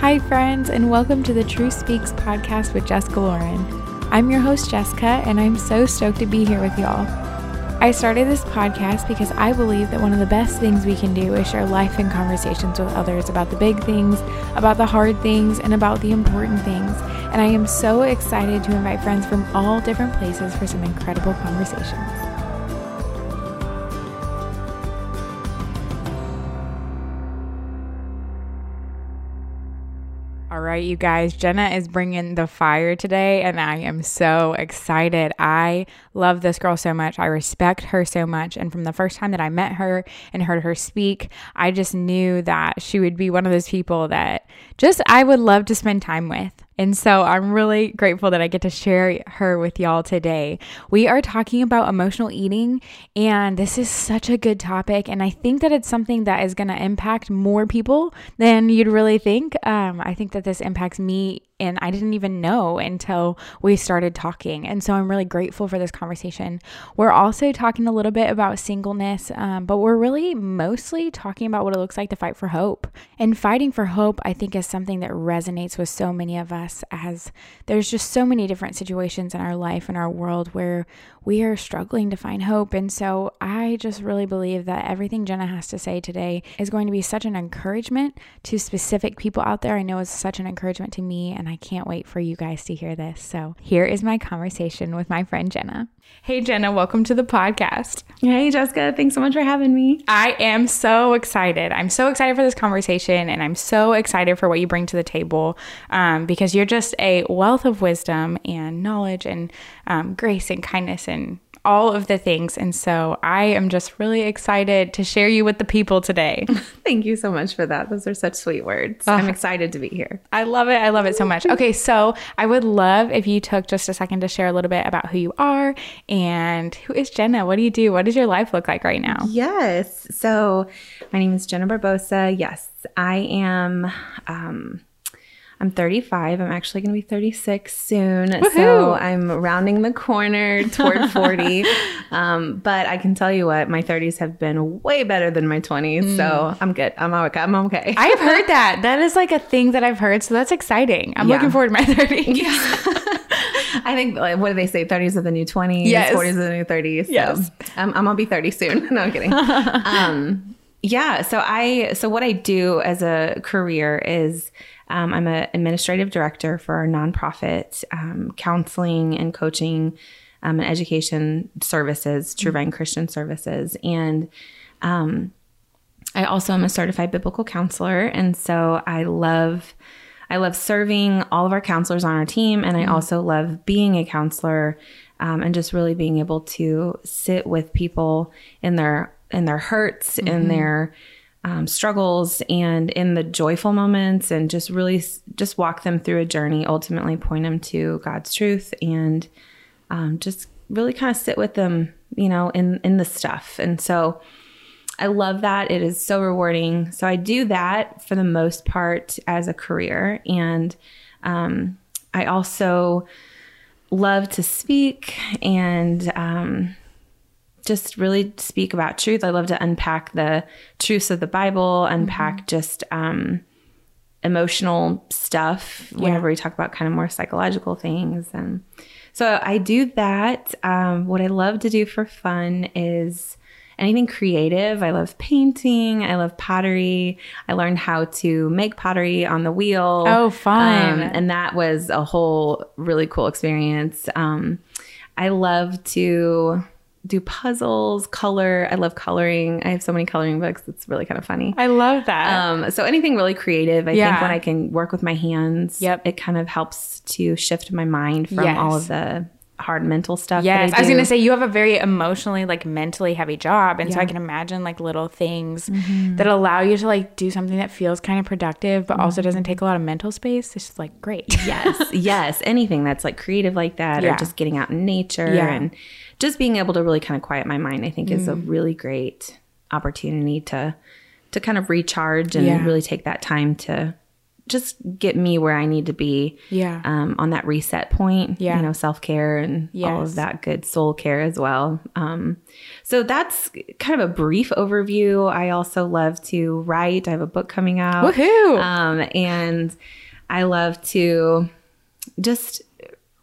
Hi, friends, and welcome to the True Speaks podcast with Jessica Lauren. I'm your host, Jessica, and I'm so stoked to be here with y'all. I started this podcast because I believe that one of the best things we can do is share life and conversations with others about the big things, about the hard things, and about the important things. And I am so excited to invite friends from all different places for some incredible conversations. Right, you guys, Jenna is bringing the fire today, and I am so excited. I love this girl so much. I respect her so much. And from the first time that I met her and heard her speak, I just knew that she would be one of those people that just I would love to spend time with. And so I'm really grateful that I get to share her with y'all today. We are talking about emotional eating, and this is such a good topic. And I think that it's something that is going to impact more people than you'd really think. Um, I think that this impacts me and I didn't even know until we started talking. And so I'm really grateful for this conversation. We're also talking a little bit about singleness, um, but we're really mostly talking about what it looks like to fight for hope. And fighting for hope, I think, is something that resonates with so many of us as there's just so many different situations in our life and our world where we are struggling to find hope. And so I just really believe that everything Jenna has to say today is going to be such an encouragement to specific people out there. I know it's such an encouragement to me, and I can't wait for you guys to hear this. So here is my conversation with my friend Jenna. Hey, Jenna, welcome to the podcast. Hey, Jessica. Thanks so much for having me. I am so excited. I'm so excited for this conversation, and I'm so excited for what you bring to the table um, because you're just a wealth of wisdom and knowledge and um, grace and kindness and all of the things. And so I am just really excited to share you with the people today. Thank you so much for that. Those are such sweet words. Uh, I'm excited to be here. I love it. I love it so much. Okay, so I would love if you took just a second to share a little bit about who you are and who is Jenna? What do you do? What does your life look like right now? Yes. So my name is Jenna Barbosa. Yes, I am. Um, I'm 35. I'm actually going to be 36 soon. Woo-hoo! So I'm rounding the corner toward 40. um, but I can tell you what, my 30s have been way better than my 20s. Mm. So I'm good. I'm okay. I'm okay. I've heard that. That is like a thing that I've heard. So that's exciting. I'm yeah. looking forward to my 30s. Yeah. I think, like, what do they say? 30s are the new 20s, yes. 40s are the new 30s. So yes. I'm, I'm going to be 30 soon. no, I'm kidding. um, yeah. So I, so what I do as a career is, um, I'm an administrative director for a nonprofit um, counseling and coaching um, and education services, True Vine Christian Services. And um, I also am a certified biblical counselor. And so I love. I love serving all of our counselors on our team, and I mm-hmm. also love being a counselor um, and just really being able to sit with people in their in their hurts, mm-hmm. in their um, struggles and in the joyful moments and just really just walk them through a journey ultimately point them to god's truth and um, just really kind of sit with them you know in in the stuff. And so i love that. It is so rewarding. So i do that for the most part as a career. And um, i also love to speak and um, just really speak about truth. I love to unpack the truths of the Bible, unpack mm-hmm. just um, emotional stuff whenever yeah. we talk about kind of more psychological things. And so I do that. Um, what I love to do for fun is anything creative. I love painting. I love pottery. I learned how to make pottery on the wheel. Oh, fun. Um, and that was a whole really cool experience. Um, I love to do puzzles, color. I love coloring. I have so many coloring books. It's really kind of funny. I love that. Um, so anything really creative. I yeah. think when I can work with my hands, yep. it kind of helps to shift my mind from yes. all of the hard mental stuff. Yes, I, I, was gonna say you have a very emotionally, like mentally heavy job, and yeah. so I can imagine like little things mm-hmm. that allow you to like do something that feels kind of productive, but mm-hmm. also doesn't take a lot of mental space. It's just like great. yes, yes, anything that's like creative like that, yeah. or just getting out in nature yeah. and just being able to really kind of quiet my mind, I think, mm. is a mm. really great opportunity to to kind of recharge and yeah. really take that time to just get me where I need to be. Yeah. Um, on that reset point. Yeah. You know, self care and Yes. all of that good soul care as well. Um, so that's kind of a brief overview. I also love to write. I have a book coming out. Woohoo! Um, and I love to just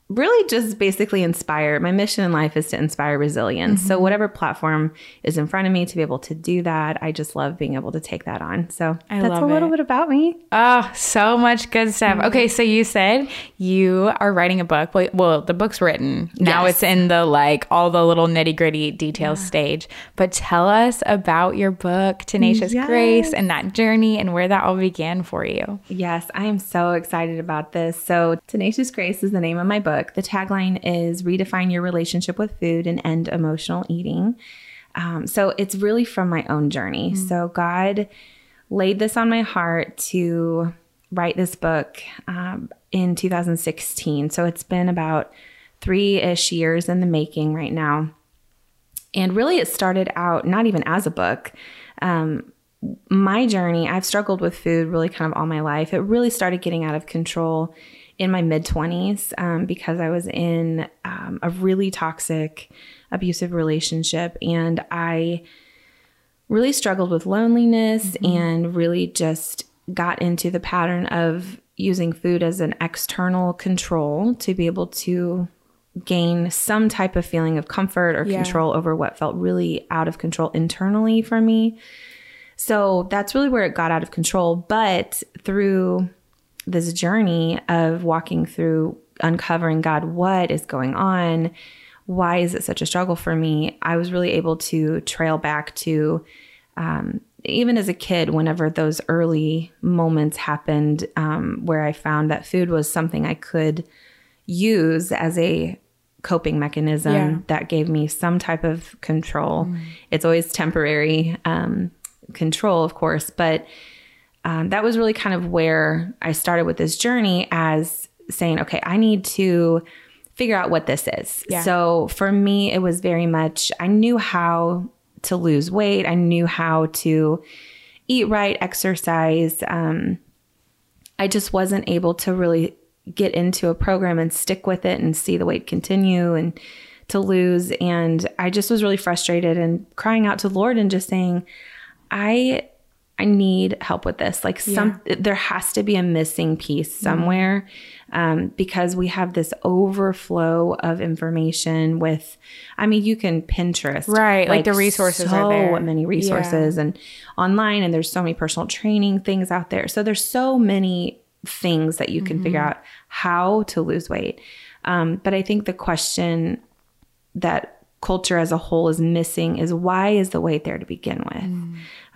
really just basically inspire. My mission in life is to inspire resilience. Mm-hmm. So whatever platform is in front of me to be able to do that, I just love being able to take that on. So I that's a little it. bit about me. Oh, so much good stuff. Mm-hmm. Okay, so you said you are writing a book. Well, well the book's written. Now Yes. it's in the like all the little nitty gritty details stage. But tell us about your book, Tenacious Grace, and that journey and where that all began for you. Yes, I am so excited about this. So, Tenacious Grace is the name of my book. The tagline is Redefine Your Relationship with Food and End Emotional Eating. Um, so, it's really from my own journey. So, God laid this on my heart to write this book um, in 2016. So, it's been about three ish years in the making right now. And really, it started out not even as a book. Um, my journey, I've struggled with food really kind of all my life. It really started getting out of control in my mid 20s um, because I was in um, a really toxic, abusive relationship. And I really struggled with loneliness and really just got into the pattern of using food as an external control to be able to gain some type of feeling of comfort or Yeah. control over what felt really out of control internally for me. So that's really where it got out of control. But through this journey of walking through uncovering God, what is going on? Why is it such a struggle for me? I was really able to trail back to um, even as a kid, whenever those early moments happened, um, where I found that food was something I could use as a coping mechanism Yeah. that gave me some type of control. It's always temporary um, control, of course, but um, that was really kind of where I started with this journey as saying, okay, I need to figure out what this is. Yeah. So for me, it was very much, I knew how to lose weight, I knew how to eat right, exercise. Um, I just wasn't able to really get into a program and stick with it and see the weight continue and to lose. And I just was really frustrated and crying out to the Lord and just saying, I I need help with this. Like some there has to be a missing piece somewhere. Um, because we have this overflow of information with I mean, you can Pinterest. Right, like the resources are so there. many resources and online and there's so many personal training things out there. So there's so many things that you can figure Mm-hmm. out how to lose weight. Um, but I think the question that culture as a whole is missing is why is the weight there to begin with?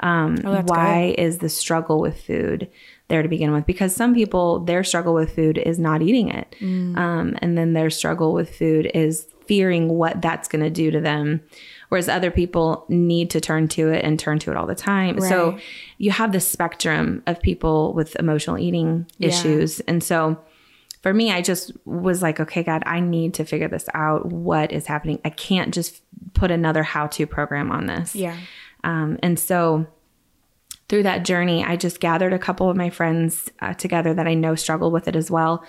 Um, Oh, why is the struggle with food there to begin with? Because some people, their struggle with food is not eating it. Mm. Um, and then their struggle with food is fearing what that's going to do to them. Whereas other people need to turn to it and turn to it all the time. So you have this spectrum of people with emotional eating Yeah. issues. And so for me, I just was like, okay, God, I need to figure this out. What is happening? I can't just put another how to program on this. Yeah. Um, and so through that journey, I just gathered a couple of my friends uh, together that I know struggled with it as well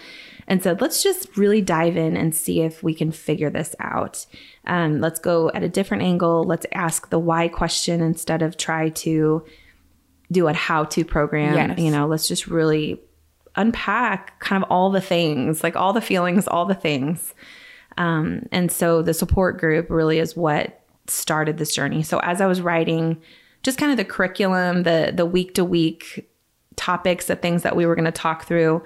and said, let's just really dive in and see if we can figure this out. Um, let's go at a different angle. Let's ask the why question instead of try to do a how to program. Yes. You know, let's just really unpack kind of all the things, like all the feelings, all the things. Um, and so the support group really is what started this journey. So as I was writing, just kind of the curriculum, the the week to week topics, the things that we were going to talk through,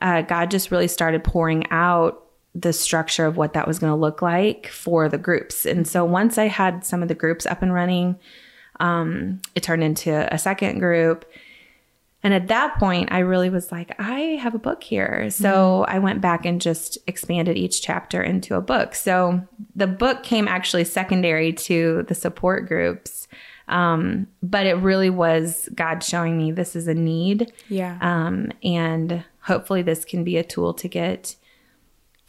uh, God just really started pouring out the structure of what that was going to look like for the groups. And so once I had some of the groups up and running, um, it turned into a second group. And at that point, I really was like, I have a book here. So I went back and just expanded each chapter into a book. So the book came actually secondary to the support groups. Um, but it really was God showing me this is a need. Yeah. Um, and hopefully, this can be a tool to get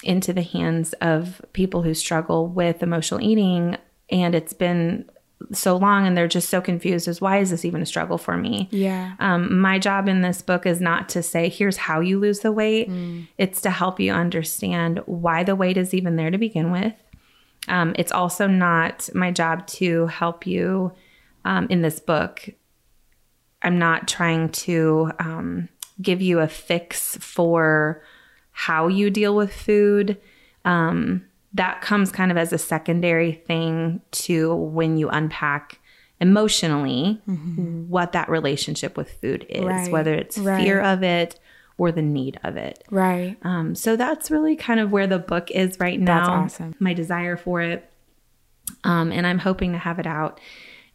into the hands of people who struggle with emotional eating. And it's been so long and they're just so confused as why is this even a struggle for me? Yeah. um, my job in this book is not to say here's how you lose the weight. It's to help you understand why the weight is even there to begin with. Um, it's also not my job to help you um, in this book. I'm not trying to um, give you a fix for how you deal with food. Um, that comes kind of as a secondary thing to when you unpack emotionally what that relationship with food is, Mm-hmm. Right, whether it's right. fear of it or the need of it. Right. Um, so that's really kind of where the book is right now. That's awesome. My desire for it. Um, and I'm hoping to have it out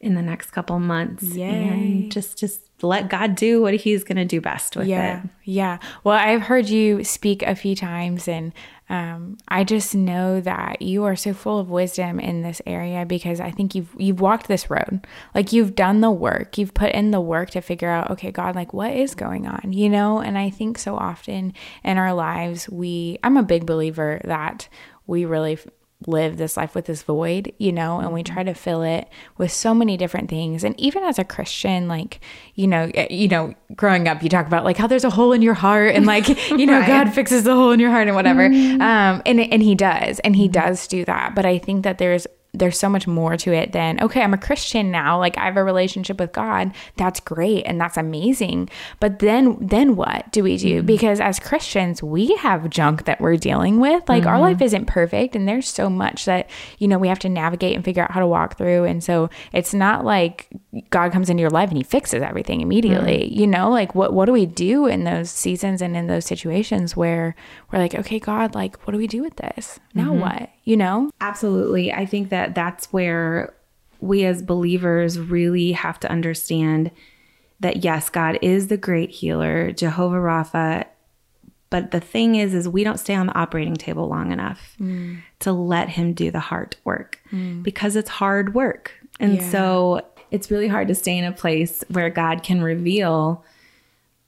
in the next couple months. Yay. And just just let God do what he's gonna do best with Yeah. it. Yeah. Well, I've heard you speak a few times, and um, I just know that you are so full of wisdom in this area because I think you've you've walked this road. Like you've done the work. You've put in the work to figure out, okay, God, like what is going on, you know? And I think so often in our lives, we I'm a big believer that we really live this life with this void, you know, and we try to fill it with so many different things. And even as a Christian, like, you know, eh, you know, growing up, you talk about like how there's a hole in your heart and like, you know, Right. God fixes the hole in your heart and whatever. Um, and and he does, and he does do that. But I think that there's there's so much more to it than okay i'm a christian now like i have a relationship with god that's great and that's amazing. But then then what do we do? Mm-hmm. Because as christians we have junk that we're dealing with. Like our mm-hmm. life isn't perfect and there's so much that you know we have to navigate and figure out how to walk through. And so it's not like god comes into your life and he fixes everything immediately mm-hmm. you know? Like what what do we do in those seasons and in those situations where we're like okay god like what do we do with this? Now what you know Absolutely. I think that that's where we as believers really have to understand that yes, God is the great healer, Jehovah Rapha. But the thing is, is we don't stay on the operating table long enough mm. to let him do the hard work mm. because it's hard work. And Yeah. so it's really hard to stay in a place where God can reveal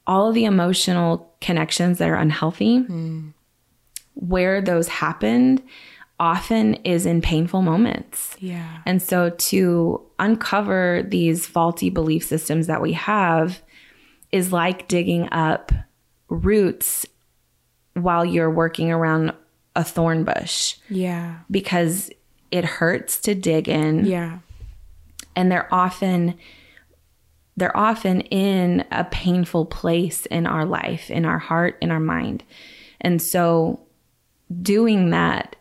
all of the emotional connections that are unhealthy mm. where those happened often is in painful moments. yeah. And so to uncover these faulty belief systems that we have is like digging up roots while you're working around a thorn bush. Yeah. Because it hurts to dig in. Yeah. And they're often they're often in a painful place in our life in our heart in our mind. And so doing that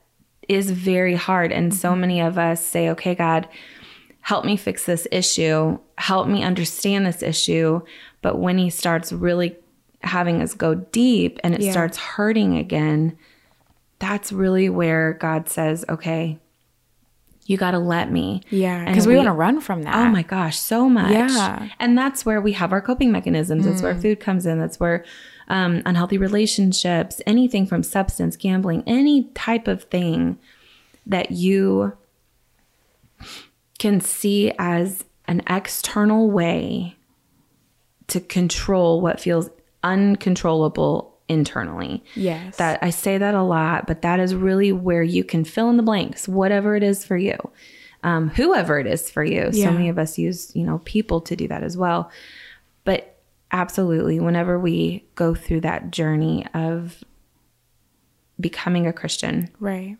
is very hard and so mm-hmm. many of us say okay god help me fix this issue help me understand this issue but when he starts really having us go deep and it Yeah. starts hurting again that's really where god says okay you got to let me Yeah, because we, want to run from that. Oh my gosh, so much. Yeah. And that's where we have our coping mechanisms. That's where mm. food comes in. That's where um, unhealthy relationships, anything from substance, gambling, any type of thing that you can see as an external way to control what feels uncontrollable internally. Yes. That I say that a lot, but that is really where you can fill in the blanks, whatever it is for you, um, whoever it is for you. Yeah. So many of us use, you know, people to do that as well. But absolutely, whenever we go through that journey of becoming a Christian, right.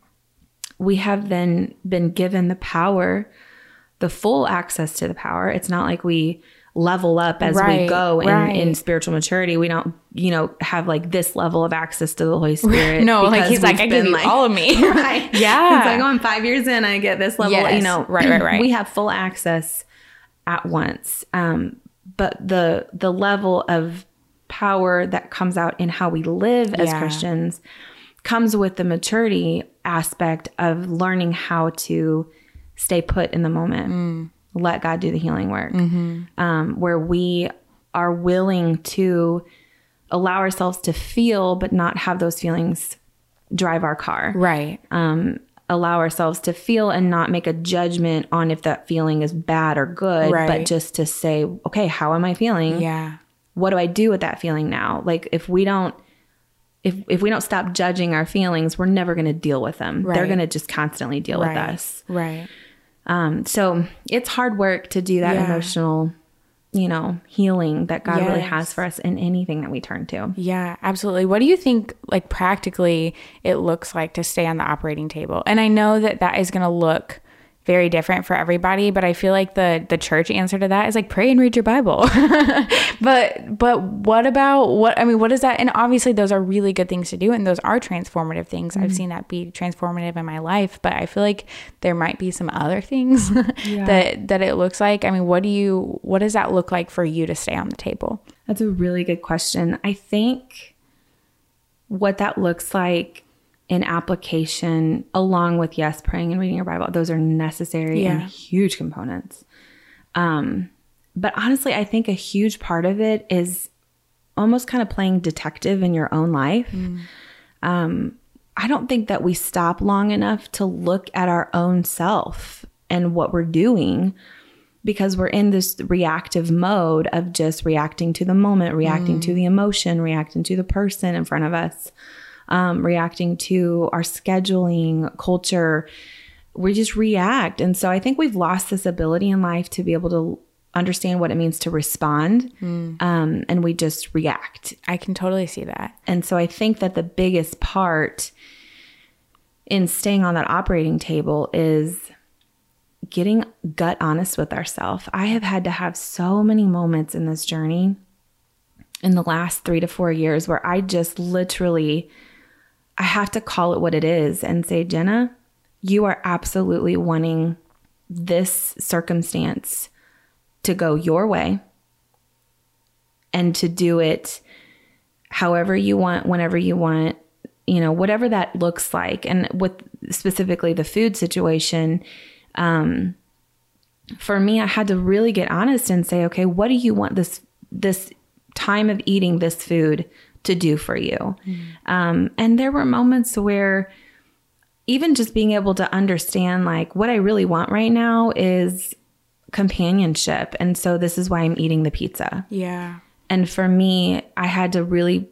we have then been given the power, the full access to the power. It's not like we level up as we go in, right. in spiritual maturity. We don't, you know, have like this level of access to the Holy Spirit. No, like he's like, I been, you all of me. right. Yeah. It's like, oh, I'm five years in, I get this level. Yes. You know, Right, right, right. We have full access at once. Um, but the the level of power that comes out in how we live as Yeah. Christians comes with the maturity aspect of learning how to stay put in the moment, Mm. let God do the healing work, Mm-hmm. um, where we are willing to allow ourselves to feel, but not have those feelings drive our car Right. um, allow ourselves to feel and not make a judgment on if that feeling is bad or good, Right. but just to say, okay, how am I feeling? yeah. What do I do with that feeling now? Like if we don't if if we don't stop judging our feelings, we're never going to deal with them. They're going to just constantly deal Right. with us. Right. Um, so it's hard work to do that Yeah. emotional, you know, healing that God really has for us in anything that we turn to. Yeah, absolutely. What do you think, like practically, it looks like to stay on the operating table? And I know that that is going to look very different for everybody, but I feel like the the church answer to that is like pray and read your Bible. but but what about what I mean? What is that? And obviously, those are really good things to do, and those are transformative things. I've mm-hmm. seen that be transformative in my life. But I feel like there might be some other things that that it looks like. I mean, what do you? What does that look like for you to stay on the table? That's a really good question. I think what that looks like in application, along with yes, praying and reading your Bible, those are necessary Yeah. and huge components. Um, but honestly, I think a huge part of it is almost kind of playing detective in your own life. Um, I don't think that we stop long enough to look at our own self and what we're doing because we're in this reactive mode of just reacting to the moment, reacting to the emotion, reacting to the person in front of us, um, reacting to our scheduling, culture. We just react. And so I think we've lost this ability in life to be able to understand what it means to respond. Um, and we just react. I can totally see that. And so I think that the biggest part in staying on that operating table is getting gut honest with ourselves. I have had to have so many moments in this journey in the last 3 to 4 years where I just literally I have to call it what it is and say, "Jenna, you are absolutely wanting this circumstance to go your way and to do it however you want, whenever you want, you know, whatever that looks like. And with specifically the food situation, um, for me, I had to really get honest and say, okay, what do you want this this time of eating this food to do for you? Um, and there were moments where even just being able to understand like what I really want right now is companionship. And so this is why I'm eating the pizza. Yeah. And for me, I had to really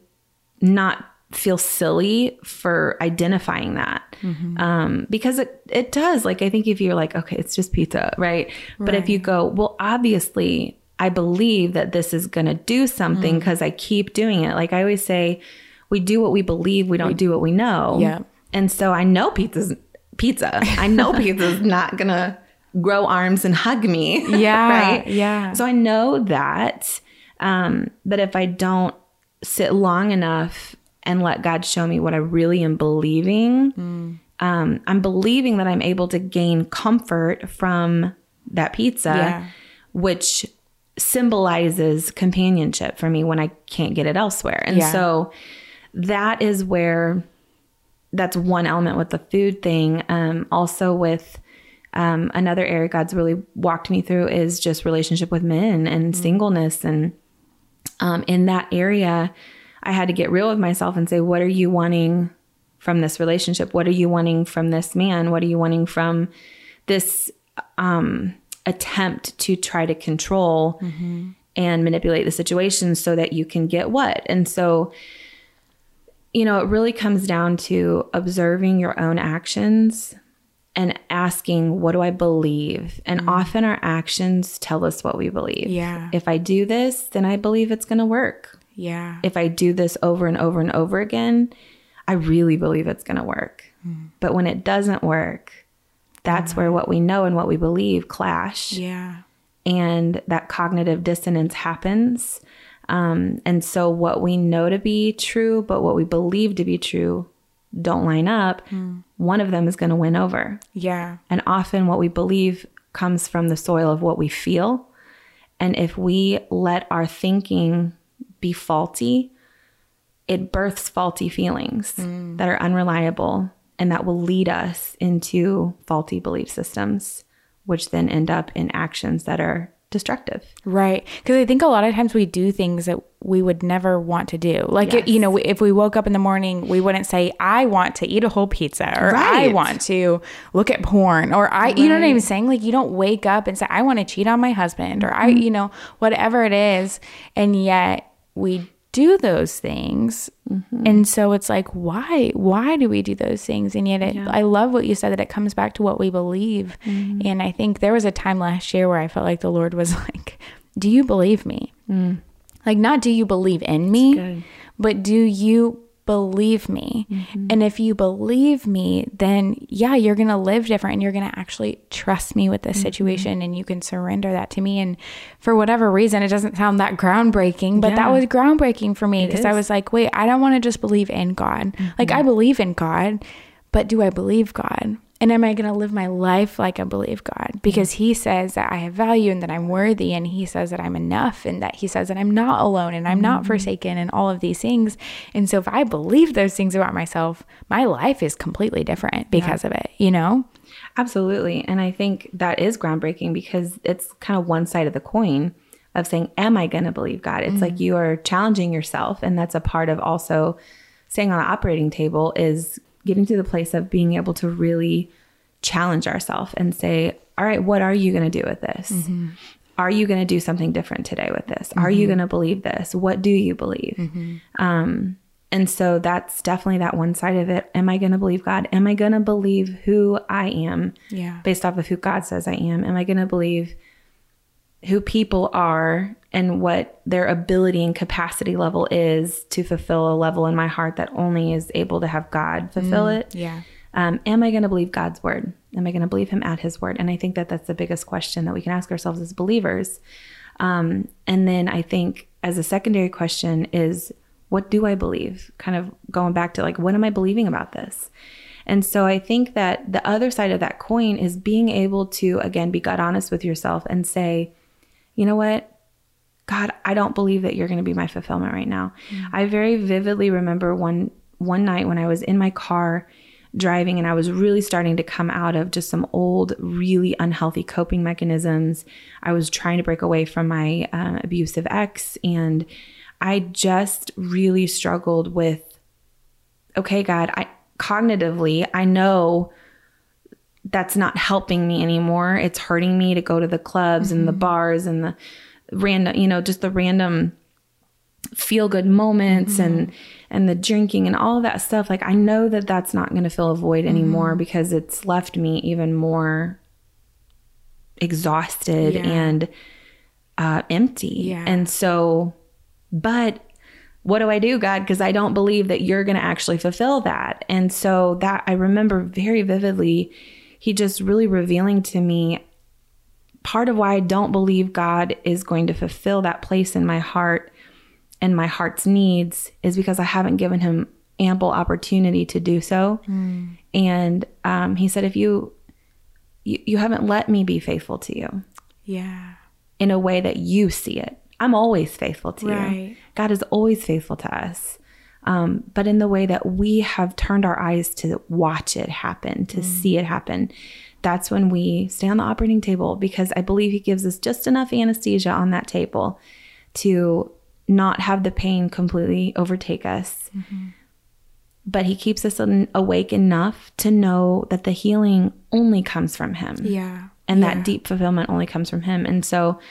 not feel silly for identifying that um, because it, it does. Like, I think if you're like, okay, it's just pizza, right? But if you go, well, obviously, I believe that this is going to do something because I keep doing it. Like I always say, we do what we believe, we don't do what we know. Yeah. And so I know pizza's pizza. I know pizza's not going to grow arms and hug me. Yeah. right? Yeah. So I know that. Um, but if I don't sit long enough and let God show me what I really am believing, um, I'm believing that I'm able to gain comfort from that pizza, Yeah. which symbolizes companionship for me when I can't get it elsewhere. And Yeah. so that is where that's one element with the food thing. Um, also with um, another area God's really walked me through is just relationship with men and singleness. And um, in that area, I had to get real with myself and say, what are you wanting from this relationship? What are you wanting from this man? What are you wanting from this um, attempt to try to control and manipulate the situation so that you can get what? And so, you know, it really comes down to observing your own actions and asking, what do I believe? And mm-hmm. often our actions tell us what we believe. Yeah. If I do this, then I believe it's going to work. Yeah. If I do this over and over and over again, I really believe it's going to work. Mm-hmm. But when it doesn't work, that's where what we know and what we believe clash Yeah. and that cognitive dissonance happens. Um, and so, what we know to be true, but what we believe to be true, don't line up. One of them is going to win over. Yeah. And often, what we believe comes from the soil of what we feel. And if we let our thinking be faulty, it births faulty feelings that are unreliable and that will lead us into faulty belief systems, which then end up in actions that are destructive. Right. Because I think a lot of times we do things that we would never want to do. Like, Yes. you know, if we woke up in the morning, we wouldn't say, I want to eat a whole pizza or I want to look at porn or I, you know what I'm saying? Like, you don't wake up and say, I want to cheat on my husband or I, mm-hmm. you know, whatever it is. And yet we do those things. Mm-hmm. And so it's like, why? Why do we do those things? And yet, it, yeah. I love what you said that it comes back to what we believe. Mm-hmm. And I think there was a time last year where I felt like the Lord was like, Do you believe me? Mm. Like, not do you believe in me, but do you believe me. Mm-hmm. And if you believe me, then yeah, you're going to live different and you're going to actually trust me with this mm-hmm. situation and you can surrender that to me. And for whatever reason, it doesn't sound that groundbreaking, but yeah. that was groundbreaking for me because I was like, wait, I don't want to just believe in God. Mm-hmm. Like, I believe in God, but do I believe God? And am I going to live my life like I believe God? Because He says that I have value and that I'm worthy, and He says that I'm enough, and that He says that I'm not alone and I'm not mm-hmm. forsaken, and all of these things. And so, if I believe those things about myself, my life is completely different because yeah. of it, you know? Absolutely. And I think that is groundbreaking because it's kind of one side of the coin of saying, Am I going to believe God? It's mm-hmm. like you are challenging yourself. And that's a part of also staying on the operating table is getting to the place of being able to really challenge ourselves and say, all right, what are you going to do with this? Mm-hmm. Are you going to do something different today with this? Mm-hmm. Are you mm-hmm. going to believe this? What do you believe? Mm-hmm. Um, and so that's definitely that one side of it. Am I going to believe God? Am I going to believe who I am yeah. based off of who God says I am? Am I going to believe who people are and what their ability and capacity level is to fulfill a level in my heart that only is able to have God fulfill mm, it. Yeah. Um, am I going to believe God's word? Am I going to believe Him at His word? And I think that that's the biggest question that we can ask ourselves as believers. Um, and then I think as a secondary question is, what do I believe? Kind of going back to like, what am I believing about this? And so I think that the other side of that coin is being able to, again, be God honest with yourself and say, you know what? God, I don't believe that you're going to be my fulfillment right now. Mm-hmm. I very vividly remember one one night when I was in my car driving and I was really starting to come out of just some old, really unhealthy coping mechanisms. I was trying to break away from my uh, abusive ex and I just really struggled with okay, God, I cognitively, I know that's not helping me anymore. It's hurting me to go to the clubs mm-hmm. and the mm-hmm. bars and the random, you know, just the random feel good moments mm-hmm. and and the drinking and all that stuff. Like I know that that's not going to fill a void anymore mm-hmm. because it's left me even more exhausted yeah. and uh, empty. Yeah. And so, but what do I do, God? Because I don't believe that you're going to actually fulfill that. And so that I remember very vividly he just really revealing to me part of why I don't believe God is going to fulfill that place in my heart and my heart's needs is because I haven't given him ample opportunity to do so. Mm. And um, he said, if you, you you haven't let me be faithful to you, yeah, in a way that you see it, I'm always faithful to right. you. God is always faithful to us um, but in the way that we have turned our eyes to watch it happen, to mm. see it happen. That's when we stay on the operating table because I believe he gives us just enough anesthesia on that table to not have the pain completely overtake us. Mm-hmm. But he keeps us awake enough to know that the healing only comes from him. Yeah. And yeah. that deep fulfillment only comes from him. And so,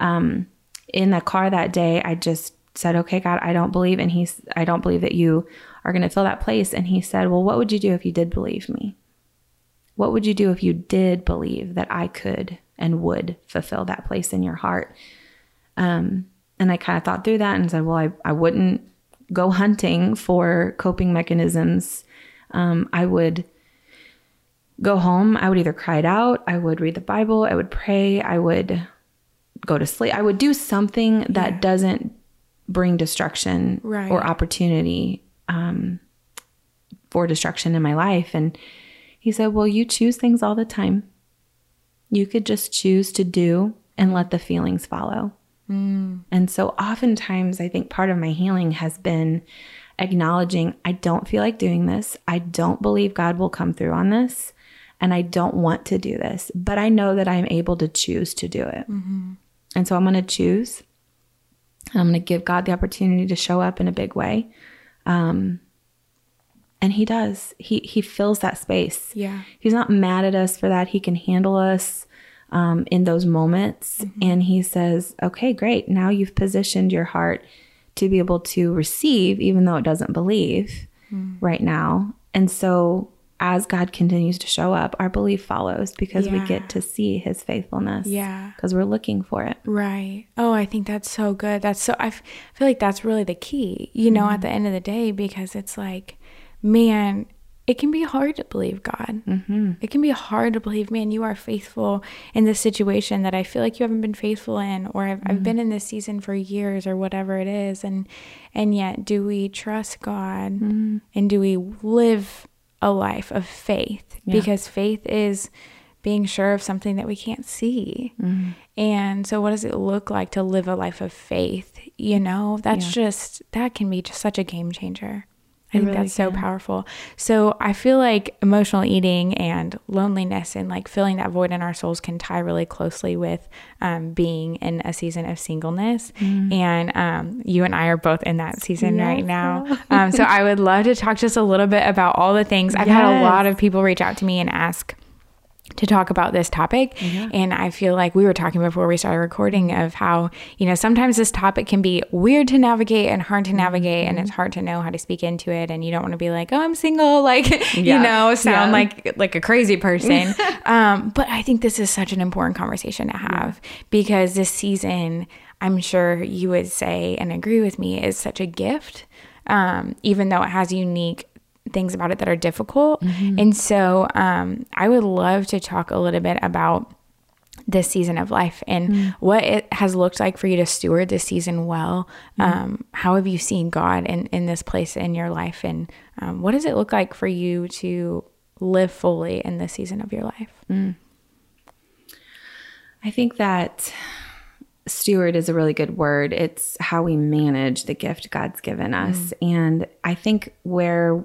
um, in the car that day, I just said, okay, God, I don't believe. And he's, I don't believe that you are going to fill that place. And he said, well, what would you do if you did believe me? What would you do if you did believe that I could and would fulfill that place in your heart? Um, and I kind of thought through that and said, well, I, I wouldn't go hunting for coping mechanisms. Um, I would go home. I would either cry it out, I would read the Bible, I would pray, I would go to sleep. I would do something that yeah. doesn't bring destruction right. or opportunity um, for destruction in my life. And he said, Well, you choose things all the time. You could just choose to do and let the feelings follow. Mm. And so, oftentimes, I think part of my healing has been acknowledging I don't feel like doing this. I don't believe God will come through on this. And I don't want to do this, but I know that I'm able to choose to do it. Mm-hmm. And so I'm going to choose I'm going to give God the opportunity to show up in a big way. Um, and he does. He he fills that space. Yeah. He's not mad at us for that. He can handle us um, in those moments. Mm-hmm. And he says, "Okay, great. Now you've positioned your heart to be able to receive, even though it doesn't believe mm. right now. And so as God continues to show up, our belief follows because yeah. we get to see his faithfulness. Yeah. Because we're looking for it. Right. Oh, I think that's so good. That's so, I f- feel like that's really the key, you know, mm-hmm. at the end of the day, because it's like, man, it can be hard to believe God. Mm-hmm. It can be hard to believe, man, you are faithful in this situation that I feel like you haven't been faithful in, or I've, mm-hmm. I've been in this season for years, or whatever it is, and and yet, do we trust God, mm-hmm. and do we live a life of faith yeah. because faith is being sure of something that we can't see. Mm-hmm. And so, what does it look like to live a life of faith? You know, that's yeah. just, that can be just such a game changer. I think really that's can. so powerful. So I feel like emotional eating and loneliness and like filling that void in our souls can tie really closely with um, being in a season of singleness. Mm. And um, you and I are both in that season yes. right now. um, so I would love to talk just a little bit about all the things. I've yes. had a lot of people reach out to me and ask to talk about this topic. Yeah. And I feel like we were talking before we started recording of how, you know, sometimes this topic can be weird to navigate and hard to navigate mm-hmm. and it's hard to know how to speak into it and you don't want to be like, "Oh, I'm single," like, yeah. you know, sound yeah. like like a crazy person. um, but I think this is such an important conversation to have because this season, I'm sure you would say and agree with me, is such a gift. Um, even though it has unique things about it that are difficult. Mm-hmm. And so um, I would love to talk a little bit about this season of life and mm. what it has looked like for you to steward this season well. Mm. Um, how have you seen God in, in this place in your life? And um, what does it look like for you to live fully in this season of your life? Mm. I think that steward is a really good word. It's how we manage the gift God's given us. Mm. And I think where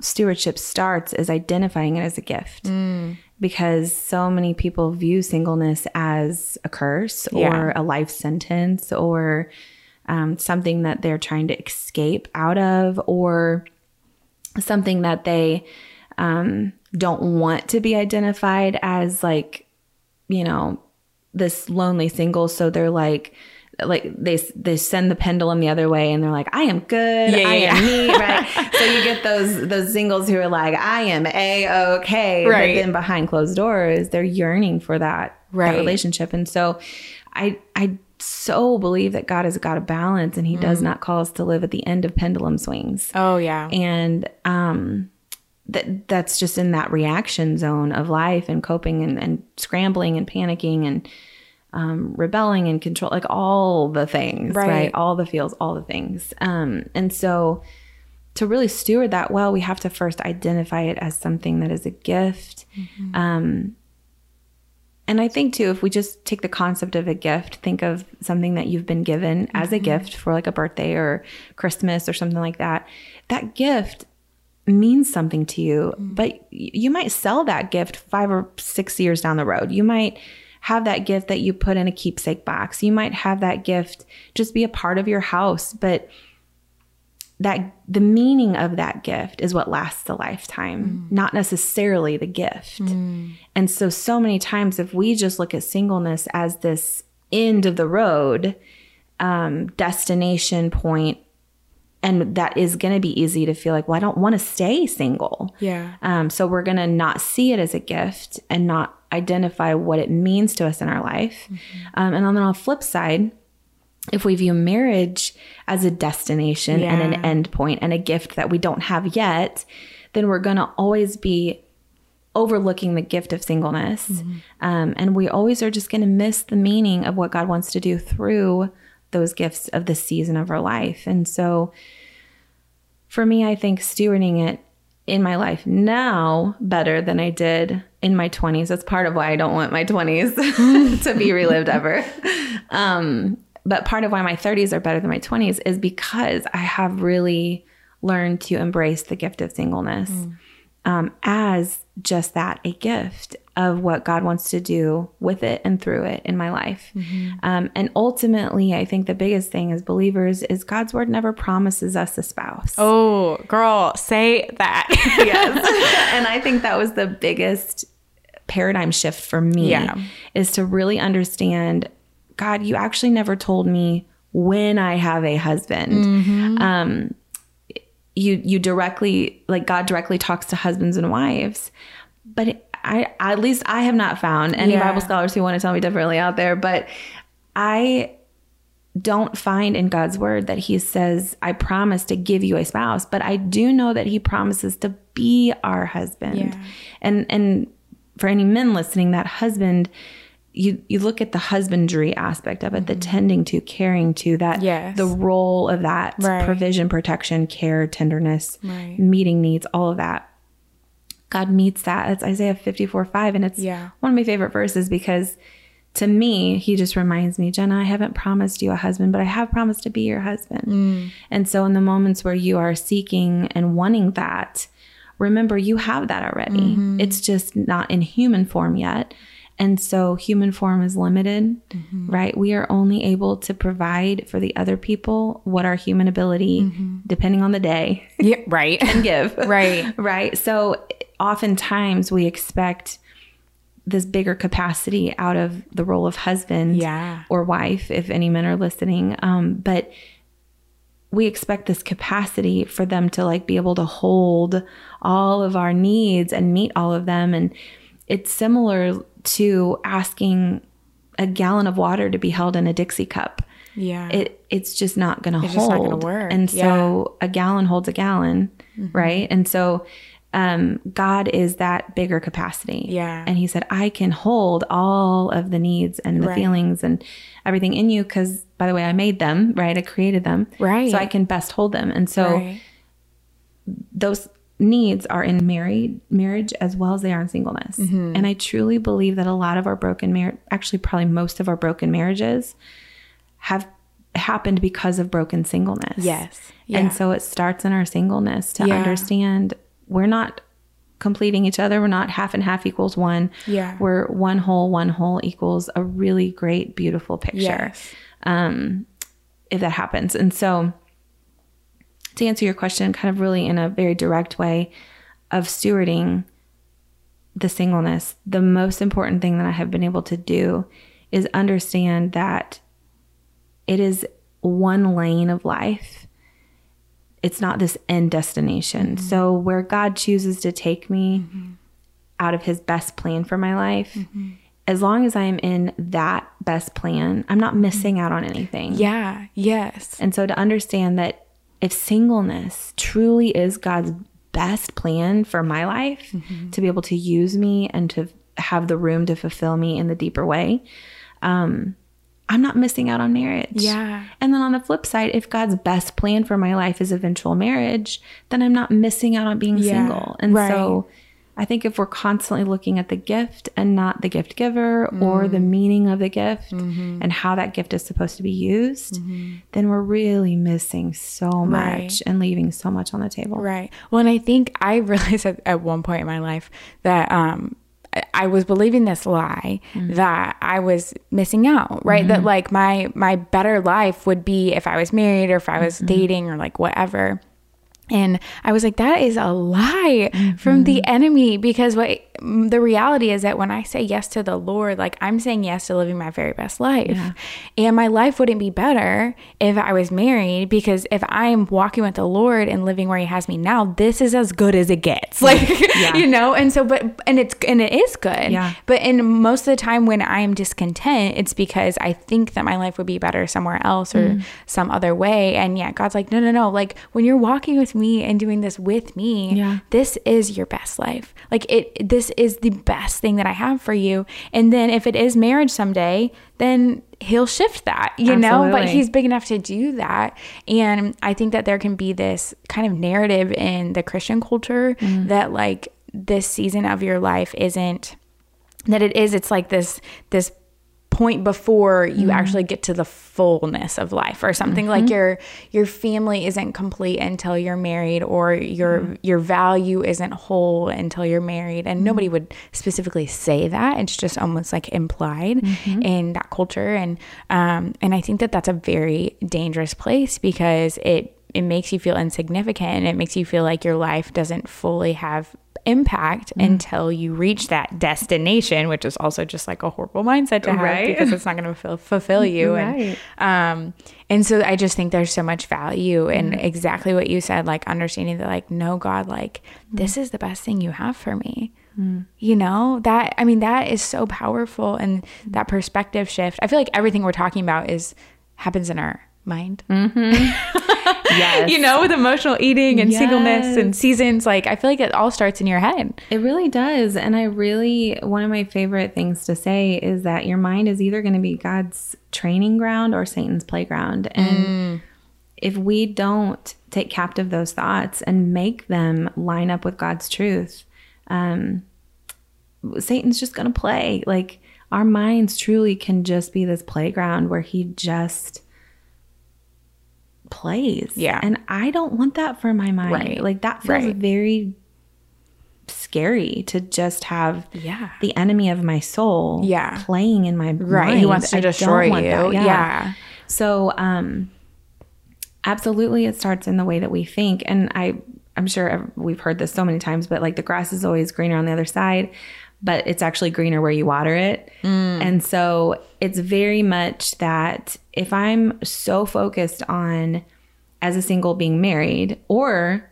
stewardship starts is identifying it as a gift mm. because so many people view singleness as a curse yeah. or a life sentence or um, something that they're trying to escape out of or something that they um, don't want to be identified as like you know this lonely single so they're like like they they send the pendulum the other way and they're like i am good yeah, i yeah. am me right so you get those those singles who are like i am a-okay right. but then behind closed doors they're yearning for that, right. that relationship and so i i so believe that god is a god of balance and he mm. does not call us to live at the end of pendulum swings oh yeah and um that that's just in that reaction zone of life and coping and, and scrambling and panicking and um, rebelling and control, like all the things, right. right? All the feels, all the things. Um, and so to really steward that well, we have to first identify it as something that is a gift. Mm-hmm. Um, and I think too, if we just take the concept of a gift, think of something that you've been given mm-hmm. as a mm-hmm. gift for like a birthday or Christmas or something like that. That gift means something to you, mm-hmm. but you might sell that gift five or six years down the road. You might have that gift that you put in a keepsake box. You might have that gift just be a part of your house, but that the meaning of that gift is what lasts a lifetime, mm. not necessarily the gift. Mm. And so, so many times, if we just look at singleness as this end of the road um, destination point, and that is going to be easy to feel like, well, I don't want to stay single. Yeah. Um, so we're going to not see it as a gift and not identify what it means to us in our life. Mm-hmm. Um, and then on the flip side, if we view marriage as a destination yeah. and an end point and a gift that we don't have yet, then we're going to always be overlooking the gift of singleness. Mm-hmm. Um, and we always are just going to miss the meaning of what God wants to do through those gifts of the season of our life. And so for me, I think stewarding it in my life now better than I did in my 20s. That's part of why I don't want my 20s to be relived ever. Um, but part of why my 30s are better than my 20s is because I have really learned to embrace the gift of singleness mm. um, as just that a gift of what God wants to do with it and through it in my life. Mm-hmm. Um, and ultimately, I think the biggest thing as believers is God's word never promises us a spouse. Oh, girl, say that. yes. and I think that was the biggest paradigm shift for me yeah. is to really understand God, you actually never told me when I have a husband. Mm-hmm. Um, you you directly like God directly talks to husbands and wives, but I at least I have not found any yeah. Bible scholars who want to tell me differently out there. But I don't find in God's word that He says, "I promise to give you a spouse," but I do know that He promises to be our husband, yeah. and and for any men listening, that husband you you look at the husbandry aspect of it, mm-hmm. the tending to, caring to, that yes. the role of that right. provision, protection, care, tenderness, right. meeting needs, all of that. God meets that. It's Isaiah 54 5. And it's yeah. one of my favorite verses because to me, he just reminds me, Jenna, I haven't promised you a husband, but I have promised to be your husband. Mm. And so in the moments where you are seeking and wanting that, remember you have that already. Mm-hmm. It's just not in human form yet. And so human form is limited, mm-hmm. right? We are only able to provide for the other people what our human ability, mm-hmm. depending on the day, yeah, right, can give. right. Right. So oftentimes we expect this bigger capacity out of the role of husband yeah. or wife, if any men are listening. Um, but we expect this capacity for them to like be able to hold all of our needs and meet all of them. And it's similar to asking a gallon of water to be held in a Dixie cup. Yeah. It it's just not going to hold. It's not gonna work. and so yeah. a gallon holds a gallon, mm-hmm. right? And so um, God is that bigger capacity. Yeah. And he said, I can hold all of the needs and the right. feelings and everything in you because, by the way, I made them, right? I created them. Right. So I can best hold them. And so right. those needs are in married marriage as well as they are in singleness. Mm-hmm. And I truly believe that a lot of our broken marriage, actually probably most of our broken marriages have happened because of broken singleness. Yes. Yeah. And so it starts in our singleness to yeah. understand we're not completing each other. We're not half and half equals one. Yeah. We're one whole, one whole equals a really great, beautiful picture. Yes. Um, if that happens. And so to answer your question, kind of really in a very direct way of stewarding the singleness, the most important thing that I have been able to do is understand that it is one lane of life. It's not this end destination. Mm-hmm. So, where God chooses to take me mm-hmm. out of his best plan for my life, mm-hmm. as long as I am in that best plan, I'm not missing out on anything. Yeah, yes. And so, to understand that if singleness truly is God's best plan for my life mm-hmm. to be able to use me and to have the room to fulfill me in the deeper way, um, I'm not missing out on marriage. Yeah. And then on the flip side, if God's best plan for my life is eventual marriage, then I'm not missing out on being yeah. single. And right. so I think if we're constantly looking at the gift and not the gift giver mm. or the mm. meaning of the gift mm-hmm. and how that gift is supposed to be used, mm-hmm. then we're really missing so much right. and leaving so much on the table. Right. Well, and I think I realized at, at one point in my life that um, I was believing this lie mm-hmm. that I was missing out, right? Mm-hmm. That like my my better life would be if I was married or if I was mm-hmm. dating or like whatever. And I was like, that is a lie mm-hmm. from the mm-hmm. enemy because what the reality is that when I say yes to the Lord, like I'm saying yes to living my very best life. Yeah. And my life wouldn't be better if I was married because if I'm walking with the Lord and living where He has me now, this is as good as it gets. Like, yeah. you know, and so, but, and it's, and it is good. Yeah. But in most of the time when I am discontent, it's because I think that my life would be better somewhere else or mm. some other way. And yet God's like, no, no, no. Like when you're walking with me and doing this with me, yeah. this is your best life. Like it, this is the best thing that I have for you. And then if it is marriage someday, then he'll shift that, you Absolutely. know, but he's big enough to do that. And I think that there can be this kind of narrative in the Christian culture mm. that like this season of your life isn't that it is it's like this this point before you mm-hmm. actually get to the fullness of life or something mm-hmm. like your your family isn't complete until you're married or your mm-hmm. your value isn't whole until you're married and nobody mm-hmm. would specifically say that it's just almost like implied mm-hmm. in that culture and um and I think that that's a very dangerous place because it it makes you feel insignificant and it makes you feel like your life doesn't fully have impact mm. until you reach that destination, which is also just like a horrible mindset to have right? because it's not going to fulfill you. Right. And, um, and so I just think there's so much value in mm. exactly what you said, like understanding that, like, no, God, like, mm. this is the best thing you have for me. Mm. You know, that, I mean, that is so powerful. And that perspective shift, I feel like everything we're talking about is happens in our mind. Mm-hmm. yes. You know, with emotional eating and yes. singleness and seasons, like I feel like it all starts in your head. It really does. And I really, one of my favorite things to say is that your mind is either going to be God's training ground or Satan's playground. And mm. if we don't take captive those thoughts and make them line up with God's truth, um, Satan's just going to play. Like our minds truly can just be this playground where he just plays. Yeah. And I don't want that for my mind. Right. Like that feels right. very scary to just have yeah. the enemy of my soul yeah. playing in my right. Mind. He wants to I destroy you. Yeah. yeah. So um absolutely it starts in the way that we think. And I I'm sure we've heard this so many times, but like the grass is always greener on the other side but it's actually greener where you water it. Mm. And so it's very much that if I'm so focused on as a single being married or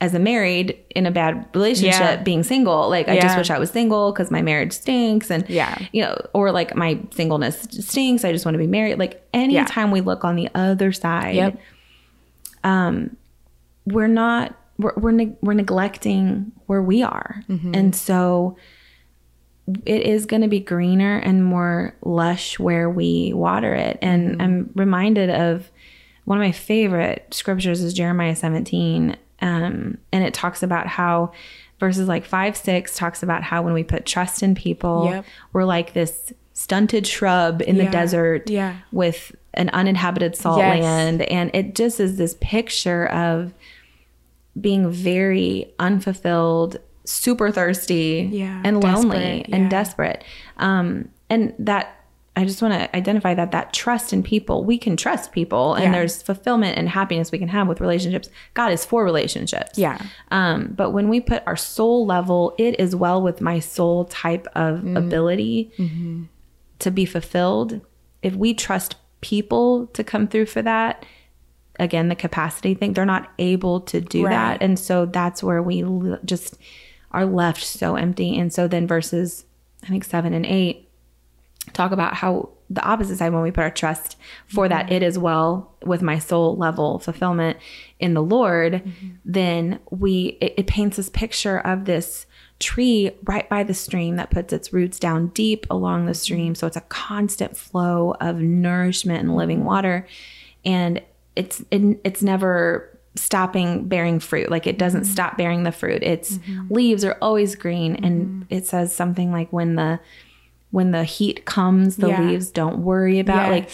as a married in a bad relationship yeah. being single like i just wish i was single because my marriage stinks and yeah you know or like my singleness stinks i just want to be married like anytime yeah. we look on the other side yep. um we're not we're we're, ne- we're neglecting where we are mm-hmm. and so it is going to be greener and more lush where we water it. And mm-hmm. I'm reminded of one of my favorite scriptures is Jeremiah 17. Um, and it talks about how verses like 5, 6 talks about how when we put trust in people, yep. we're like this stunted shrub in yeah. the desert yeah. with an uninhabited salt yes. land. And it just is this picture of being very unfulfilled super thirsty yeah, and lonely yeah. and desperate. Um, and that I just want to identify that that trust in people, we can trust people and yeah. there's fulfillment and happiness we can have with relationships. God is for relationships. Yeah. Um, but when we put our soul level, it is well with my soul type of mm. ability mm-hmm. to be fulfilled. If we trust people to come through for that, again, the capacity thing, they're not able to do right. that. And so that's where we just are left so empty. And so then verses, I think seven and eight, talk about how the opposite side when we put our trust for mm-hmm. that it is well with my soul level fulfillment in the lord mm-hmm. then we it, it, paints this picture of this tree right by the stream that puts its roots down deep along the stream so it's a constant flow of nourishment and living mm-hmm. water and it's it, it's never stopping bearing fruit. Like it doesn't mm-hmm. stop bearing the fruit. Its mm-hmm. leaves are always green mm-hmm. and it says something like when the when the heat comes, the yeah. leaves don't worry about yes. like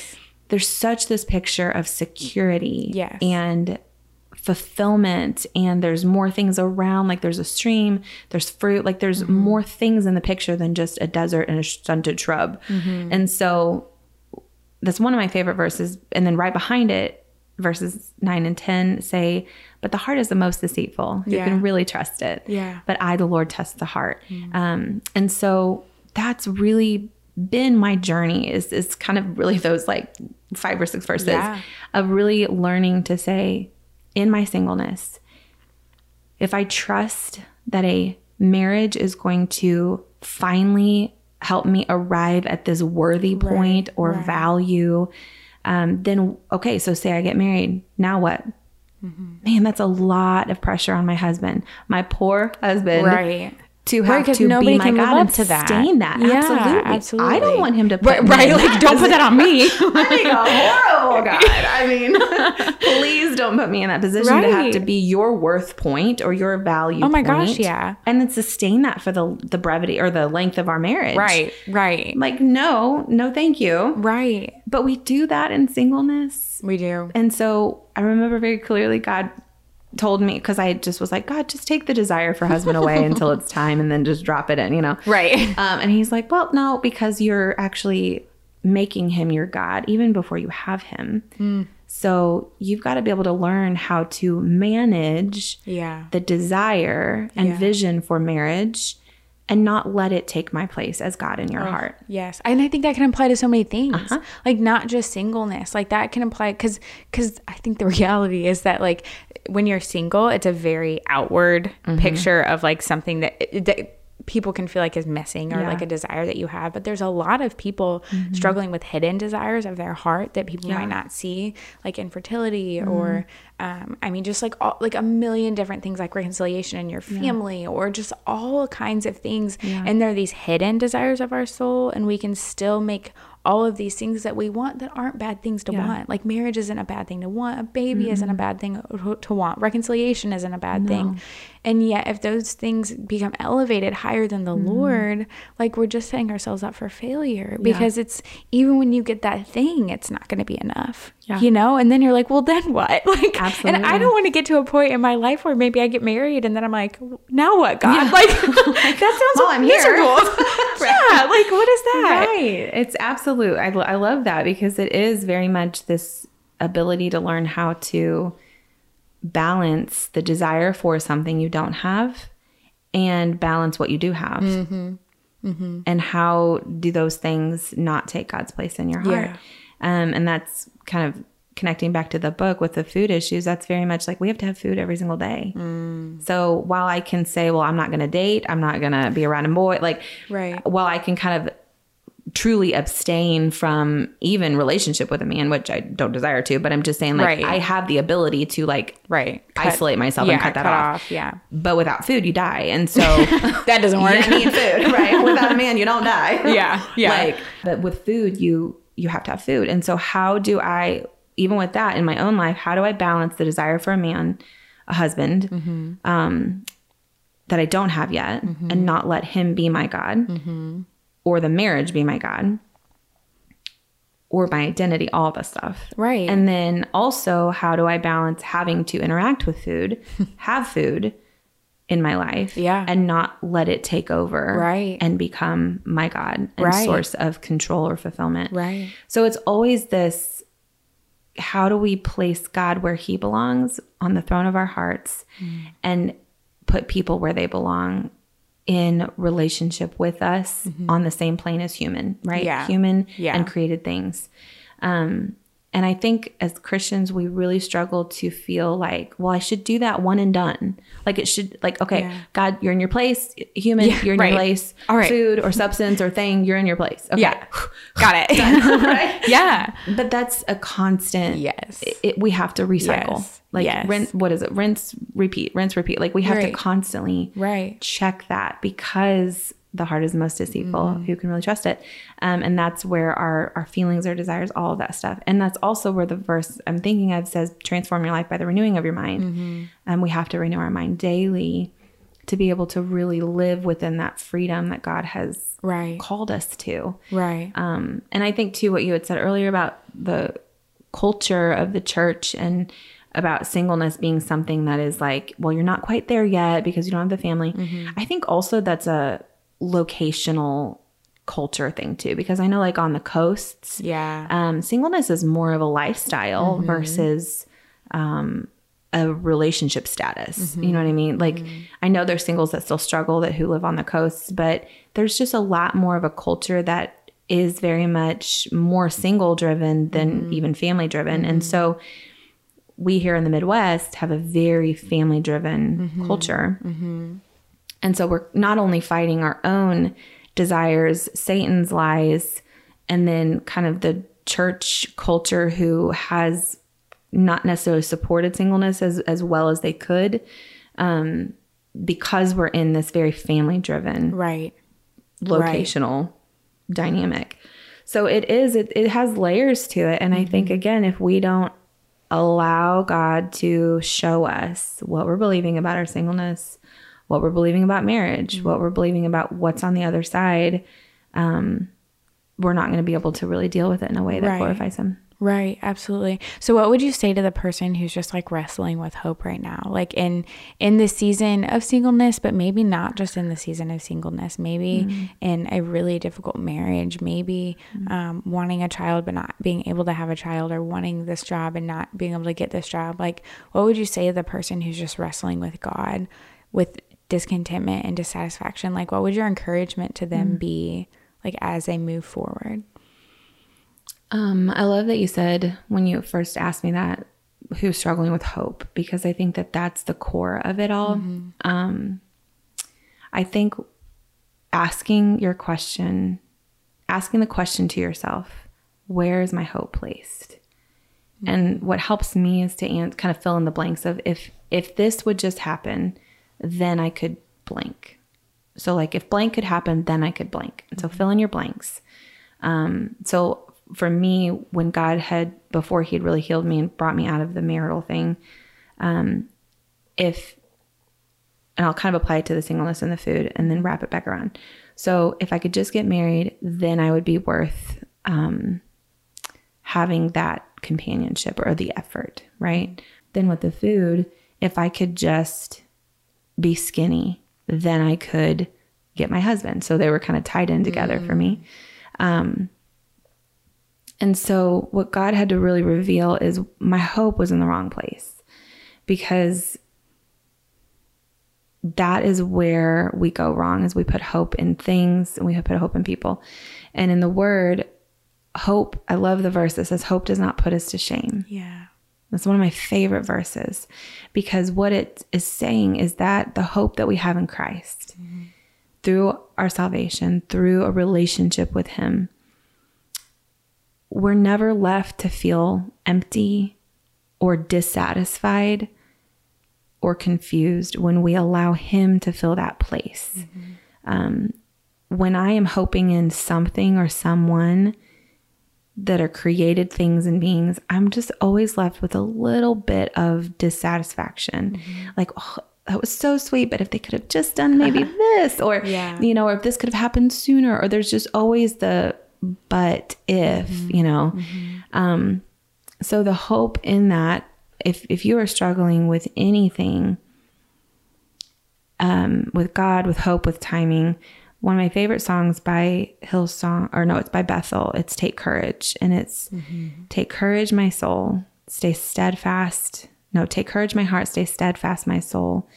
there's such this picture of security yes. and fulfillment and there's more things around like there's a stream there's fruit like there's mm-hmm. more things in the picture than just a desert and a stunted shrub mm-hmm. and so that's one of my favorite verses and then right behind it verses 9 and 10 say, But the heart is the most deceitful. You yeah. can really trust it. Yeah. But I, the Lord, test the heart. Mm. Um, and so that's really been my journey is is kind of really those like five or six verses yeah. of really learning to say in my singleness if i trust that a marriage is going to finally help me arrive at this worthy point right, or right. value um, then okay, so say I get married, now what? Mm-hmm. Man, that's a lot of pressure on my husband. My poor husband. Right to have right, to be my God and to sustain that. Yeah, absolutely. absolutely. I don't want him to right. right like, don't put that on me. I'm a horrible God. I mean, please don't put me in that position right. to have to be your worth point or your value. Oh my point, gosh, yeah. And then sustain that for the the brevity or the length of our marriage. Right, right. Like no, no, thank you. Right. But we do that in singleness. We do. And so I remember very clearly God told me because I just was like, God, just take the desire for husband away until it's time and then just drop it in, you know? Right. Um, and he's like, Well, no, because you're actually making him your God even before you have him. Mm. So you've got to be able to learn how to manage yeah. the desire and Yeah. vision for marriage and not let it take my place as God in your heart. Yes. And I think that can apply to so many things. Uh-huh. Like not just singleness. Like that can apply cuz cuz I think the reality is that like when you're single, it's a very outward Mm-hmm. picture of like something that, that people can feel like is missing or Yeah. Mm-hmm. like a desire that you have, but there's a lot of people struggling with hidden desires of their heart that people Yeah. Mm-hmm. might not see, like infertility or um, I mean, just like all, like a million different things, like reconciliation in your family, or just all kinds of things. Yeah. And there are these hidden desires of our soul, and we can still make all of these things that we want that aren't bad things to Yeah. Mm-hmm. want. Like marriage isn't a bad thing to want. A baby isn't a bad thing to- to want. Reconciliation isn't a bad thing. And yet, if those things become elevated higher than the Mm-hmm. Lord, like we're just setting ourselves up for failure because it's even when you get that thing, it's not going to be enough. Yeah. You know, and then you're like, well, then what? Like, and I don't want to get to a point in my life where maybe I get married and then I'm like, now what, God? Like, that sounds Well, I'm miserable. yeah, like what is that? Right. It's absolute. I, I love that because it is very much this ability to learn how to balance the desire for something you don't have and balance what you do have. Mm-hmm. And how do those things not take God's place in your heart? Yeah. Um, and that's kind of connecting back to the book with the food issues. That's very much like we have to have food every single day. Mm. So while I can say, well, I'm not going to date, I'm not going to be around a boy, like, Right. while I can kind of truly abstain from even relationship with a man, which I don't desire to, but I'm just saying, like, Right. I have the ability to like Right. Cut- isolate myself and cut that off. Yeah. But without food, you die. And so That doesn't work. you need food, right? Without a man, you don't die. Yeah, yeah. Like, but with food, you you have to have food. And so, how do I, even with that in my own life, how do I balance the desire for a man, a husband, Mm-hmm. um, that I don't have yet, and not let him be my God, Mm-hmm. Or the marriage be my God, or my identity, all the stuff. Right. And then also, how do I balance having to interact with food, have food in my life, Yeah. and not let it take over, Right. and become my God and Right. source of control or fulfillment. Right. So it's always this how do we place God where he belongs on the throne of our hearts Mm. and put people where they belong in relationship with us on the same plane as human, right? Mm-hmm. Yeah. Human Yeah. and created things. Um, and I think as Christians, we really struggle to feel like, well, I should do that one and done. Like it should, like, okay, Yeah. God, you're in your place. Human, Yeah, you're in right. your place. All right. Food or substance or thing, you're in your place. Okay. Yeah. Got it. right? yeah. But that's a constant. Yes. It, it- we have to recycle. Yes. Like Yes. rinse. What is it? Rinse, repeat, rinse, repeat. Like we have to constantly Right. check that because the heart is the most deceitful. Mm-hmm. Who can really trust it? Um, and that's where our our feelings, our desires, all of that stuff. And that's also where the verse I'm thinking of says, "Transform your life by the renewing of your mind." Mm-hmm. And we have to renew our mind daily to be able to really live within that freedom that God has Right. called us to. Right. Um, and I think too what you had said earlier about the culture of the church and about singleness being something that is like, well, you're not quite there yet because you don't have the family. I think also that's a locational culture thing too, because I know like on the coasts, Yeah. um, singleness is more of a lifestyle mm-hmm. versus um, a relationship status. Mm-hmm. You know what I mean? Like, mm-hmm. I know there's singles that still struggle that who live on the coasts, but there's just a lot more of a culture that is very much more single driven than even family driven. And so we here in the Midwest have a very family driven culture. And so we're not only fighting our own desires, Satan's lies, and then kind of the church culture who has not necessarily supported singleness as, as well as they could um, because we're in this very family driven right. locational dynamic. So it is, it, it has layers to it. And I think, again, if we don't allow God to show us what we're believing about our singleness, what we're believing about marriage, what we're believing about what's on the other side, um, we're not going to be able to really deal with it in a way that Right. glorifies Him. Right, absolutely. So what would you say to the person who's just like wrestling with hope right now? Like in in the season of singleness, but maybe not just in the season of singleness, maybe mm-hmm. in a really difficult marriage, maybe mm-hmm. um, wanting a child but not being able to have a child or wanting this job and not being able to get this job. Like what would you say to the person who's just wrestling with God with discontentment and dissatisfaction? Like what would your encouragement to them mm-hmm. be like as they move forward? Um, I love that you said when you first asked me that who's struggling with hope because I think that that's the core of it all. Mm-hmm. Um, I think asking your question, asking the question to yourself, where is my hope placed? Mm-hmm. And what helps me is to kind of fill in the blanks of if if this would just happen, then I could blank. So like if blank could happen, then I could blank. And so mm-hmm. fill in your blanks. Um, so for me, when God had, before He had really healed me and brought me out of the marital thing, um, if, and I'll kind of apply it to the singleness and the food and then wrap it back around. So if I could just get married, then I would be worth um, having that companionship or the effort, right? Then with the food, if I could just be skinny, then I could get my husband. So they were kind of tied in together mm. for me. Um, and so, what God had to really reveal is my hope was in the wrong place because that is where we go wrong is we put hope in things and we put hope in people and in the word hope i love the verse that says hope does not put us to shame yeah that's one of my favorite verses because what it is saying is that the hope that we have in christ mm-hmm. through our salvation through a relationship with him we're never left to feel empty or dissatisfied or confused when we allow Him to fill that place. Mm-hmm. Um, when I am hoping in something or someone that are created things and beings, I'm just always left with a little bit of dissatisfaction. Mm-hmm. Like, oh, that was so sweet, but if they could have just done maybe this, or, yeah. you know, or if this could have happened sooner, or there's just always the but if, mm-hmm. you know. Mm-hmm. Um, so the hope in that, if if you are struggling with anything, um, with God, with hope, with timing, one of my favorite songs by Hillsong, or no, it's by Bethel. It's "Take Courage," and it's mm-hmm. "Take courage, my soul, stay steadfast." No, take courage, my heart, stay steadfast, my soul.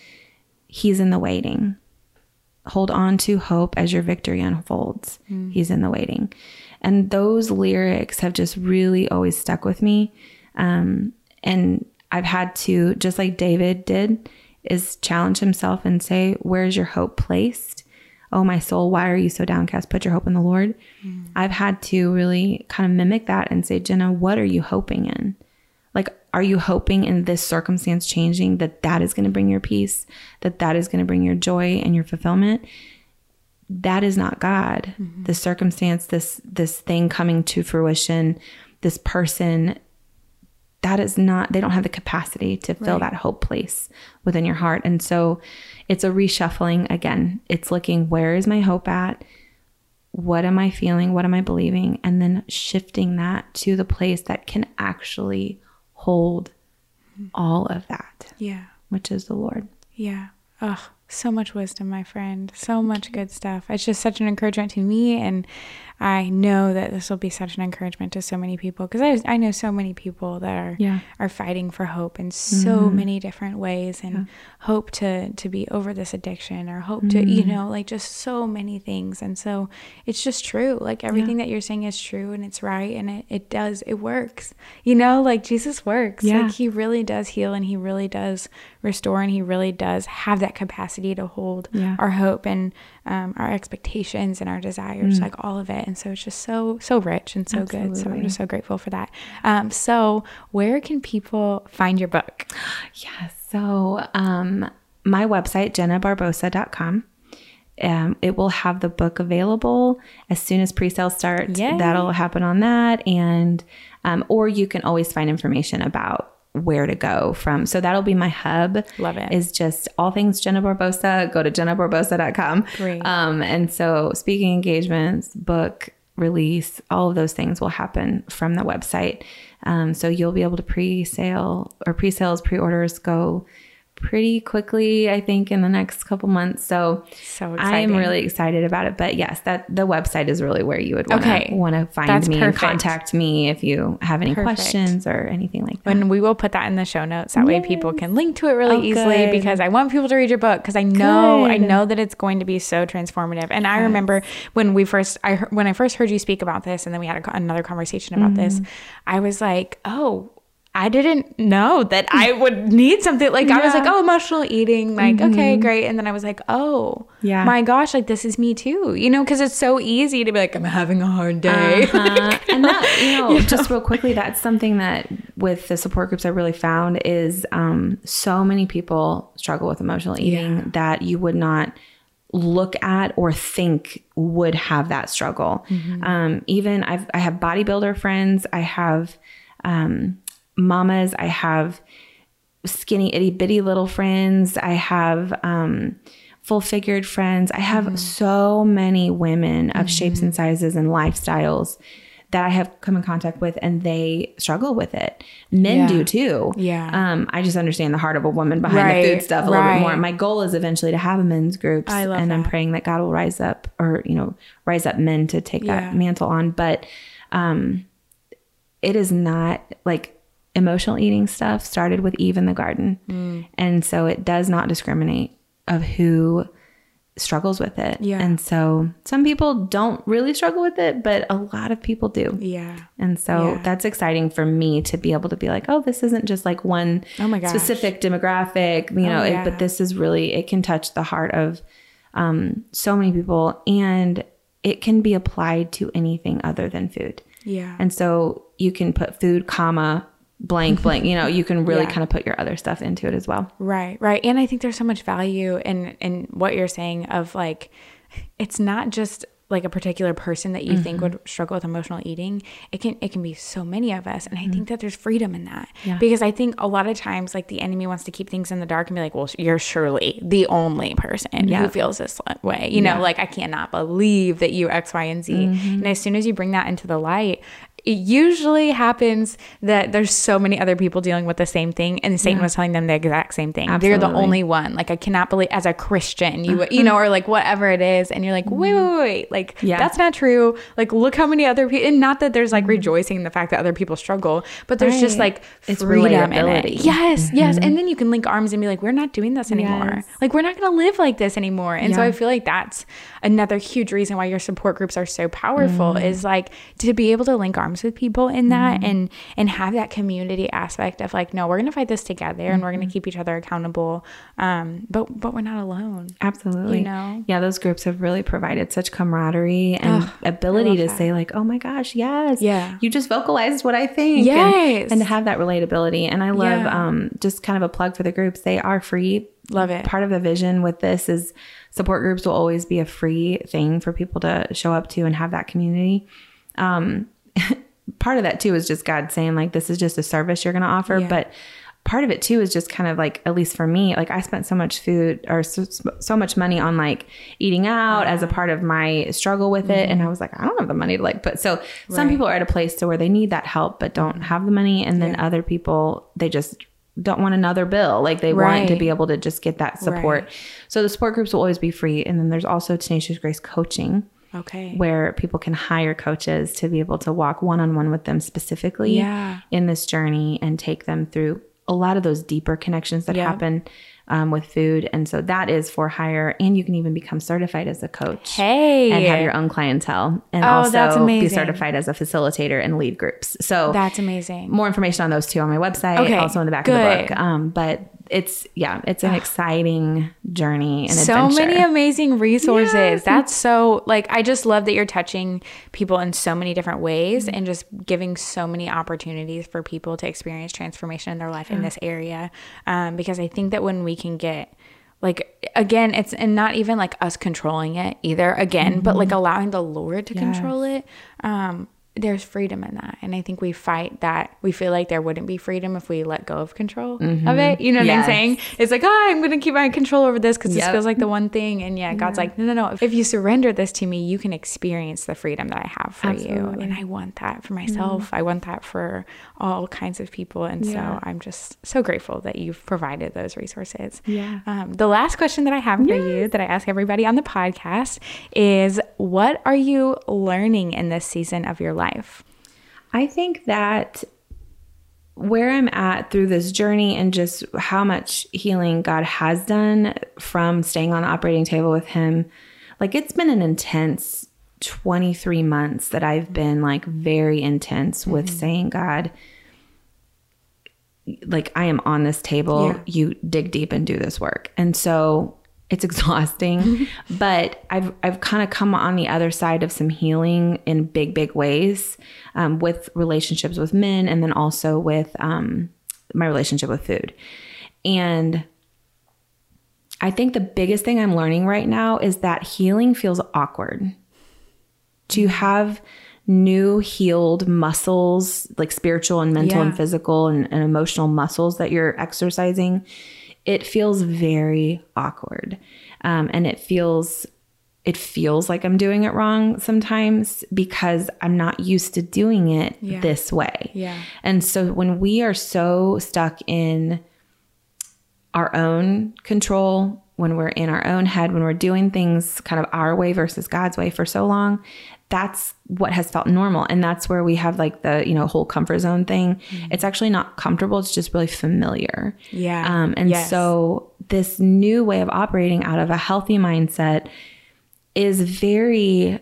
He's in the waiting. Hold on to hope as your victory unfolds. Mm. He's in the waiting. And those lyrics have just really always stuck with me. Um, and I've had to, just like David did, is challenge himself and say, Where's your hope placed? Oh, my soul, why are you so downcast? Put your hope in the Lord. Mm. I've had to really kind of mimic that and say, Jenna, what are you hoping in? Like, are you hoping in this circumstance changing that that is going to bring your peace, that that is going to bring your joy and your fulfillment? That is not God. Mm-hmm. The circumstance, this this thing coming to fruition, this person that is not they don't have the capacity to fill right. that hope place within your heart. And so it's a reshuffling again. It's looking where is my hope at? What am I feeling? What am I believing? And then shifting that to the place that can actually hold all of that. Yeah. Which is the Lord. Yeah. Oh, so much wisdom, my friend. So much good stuff. It's just such an encouragement to me and I know that this will be such an encouragement to so many people because I, I know so many people that are yeah. are fighting for hope in so mm-hmm. many different ways and yeah. hope to to be over this addiction or hope mm-hmm. to you mm-hmm. know like just so many things and so it's just true like everything yeah. that you're saying is true and it's right and it, it does it works you know like Jesus works like he really does heal and he really does restore and he really does have that capacity to hold our hope and um, our expectations and our desires, mm. like all of it. And so it's just so, so rich and so Absolutely. good. So I'm just so grateful for that. Um, so, where can people find your book? Yes. So, um, my website, jennabarbosa.com. Um, it will have the book available as soon as pre-sales start. Yay. That'll happen on that, and um, or you can always find information about where to go from. So that'll be my hub. Love it. Is just all things Jenna Barbosa. Go to jennabarbosa.com. Great. Um, and so speaking engagements, book, release, all of those things will happen from the website. Um, so you'll be able to pre-sale or pre-sales, pre-orders go pretty quickly, I think, in the next couple months. So, so I'm really excited about it. But yes, that the website is really where you would want to okay. want to find That's me perfect. and contact me if you have any perfect. questions or anything like that. And we will put that in the show notes. That yes. way people can link to it really oh, easily good. because I want people to read your book because I know good. I know that it's going to be so transformative. And yes. I remember when we first I when I first heard you speak about this and then we had a, another conversation about mm-hmm. this, I was like, "Oh, I didn't know that I would need something like yeah. I was like, oh, emotional eating, like mm-hmm. okay, great, and then I was like, oh, yeah, my gosh, like this is me too, you know, because it's so easy to be like, I'm having a hard day, uh-huh. and that you know, you know, just real quickly, that's something that with the support groups I really found is um, so many people struggle with emotional eating yeah. that you would not look at or think would have that struggle. Mm-hmm. Um, even I've I have bodybuilder friends, I have. Um, mamas. I have skinny, itty bitty little friends. I have um, full figured friends. I have mm-hmm. so many women of mm-hmm. shapes and sizes and lifestyles that I have come in contact with and they struggle with it. Men yeah. do too. Yeah. Um, I just understand the heart of a woman behind right. the food stuff a right. little bit more. My goal is eventually to have a men's. I love and that. I'm praying that God will rise up or, you know, rise up men to take yeah. that mantle on. But um it is not like emotional eating stuff started with Eve in the garden. Mm. And so it does not discriminate of who struggles with it. Yeah. And so some people don't really struggle with it, but a lot of people do. Yeah. And so yeah. that's exciting for me to be able to be like, oh, this isn't just like one oh my specific demographic, you know, oh, yeah. it, but this is really, it can touch the heart of um, so many people and it can be applied to anything other than food. Yeah. And so you can put food, comma, blank blank you know you can really yeah. kind of put your other stuff into it as well right right and i think there's so much value in in what you're saying of like it's not just like a particular person that you mm-hmm. think would struggle with emotional eating it can it can be so many of us and i mm-hmm. think that there's freedom in that yeah. because i think a lot of times like the enemy wants to keep things in the dark and be like well you're surely the only person yeah. who feels this way you know like i cannot believe that you x y and z mm-hmm. and as soon as you bring that into the light it usually happens that there's so many other people dealing with the same thing and Satan yeah. was telling them the exact same thing. Absolutely. They're the only one. Like I cannot believe as a Christian, you you know, or like whatever it is, and you're like, wait, wait, wait, like yeah. that's not true. Like look how many other people and not that there's like mm-hmm. rejoicing in the fact that other people struggle, but there's right. just like it's freedom in it. Yes, mm-hmm. yes. And then you can link arms and be like, we're not doing this anymore. Yes. Like we're not gonna live like this anymore. And yeah. so I feel like that's another huge reason why your support groups are so powerful mm. is like to be able to link arms with people in that mm-hmm. and and have that community aspect of like no we're gonna fight this together mm-hmm. and we're gonna mm-hmm. keep each other accountable um but but we're not alone absolutely you know yeah those groups have really provided such camaraderie and Ugh, ability to that. say like oh my gosh yes yeah you just vocalized what i think yes and, and to have that relatability and i love yeah. um just kind of a plug for the groups they are free love it part of the vision with this is support groups will always be a free thing for people to show up to and have that community um part of that too is just God saying like this is just a service you're going to offer, yeah. but part of it too is just kind of like at least for me like i spent so much food or so, so much money on like eating out as a part of my struggle with mm-hmm. it and i was like i don't have the money to like put so right. some people are at a place to where they need that help but don't mm-hmm. have the money and then yeah. other people they just don't want another bill like they right. want to be able to just get that support right. so the support groups will always be free and then there's also tenacious grace coaching Okay. Where people can hire coaches to be able to walk one on one with them specifically yeah. in this journey and take them through a lot of those deeper connections that happen um, with food. And so that is for hire. And you can even become certified as a coach. Hey. And have your own clientele. And oh, also that's amazing. be certified as a facilitator and lead groups. So that's amazing. More information on those two on my website. Okay. Also in the back Good. of the book. Um, but it's yeah, it's an exciting journey and so adventure. many amazing resources. Yes. That's so like I just love that you're touching people in so many different ways mm-hmm. and just giving so many opportunities for people to experience transformation in their life yeah. in this area. Um, because I think that when we can get like again it's and not even like us controlling it either again mm-hmm. but like allowing the lord to yes. control it um there's freedom in that. And I think we fight that. We feel like there wouldn't be freedom if we let go of control mm-hmm. of it. You know what yes. I'm saying? It's like, oh, I'm going to keep my control over this because yep. this feels like the one thing. And yeah, God's yeah. like, no, no, no. If you surrender this to me, you can experience the freedom that I have for Absolutely. you. And I want that for myself. Mm-hmm. I want that for all kinds of people. And yeah. so I'm just so grateful that you've provided those resources. Yeah. Um, the last question that I have for yes. you that I ask everybody on the podcast is what are you learning in this season of your life? Life? I think that where I'm at through this journey and just how much healing God has done from staying on the operating table with Him, like it's been an intense 23 months that I've been like very intense with mm-hmm. saying, God, like I am on this table, yeah. you dig deep and do this work. And so it's exhausting, but I've I've kind of come on the other side of some healing in big big ways um, with relationships with men, and then also with um, my relationship with food. And I think the biggest thing I'm learning right now is that healing feels awkward. To have new healed muscles, like spiritual and mental yeah. and physical and, and emotional muscles that you're exercising it feels very awkward. Um, and it feels it feels like I'm doing it wrong sometimes because I'm not used to doing it yeah. this way. Yeah. And so when we are so stuck in our own control, when we're in our own head, when we're doing things kind of our way versus God's way for so long, that's what has felt normal. And that's where we have like the you know whole comfort zone thing. Mm-hmm. it's actually not comfortable. It's just really familiar. Yeah. Um and yes. so this new way of operating out of a healthy mindset is very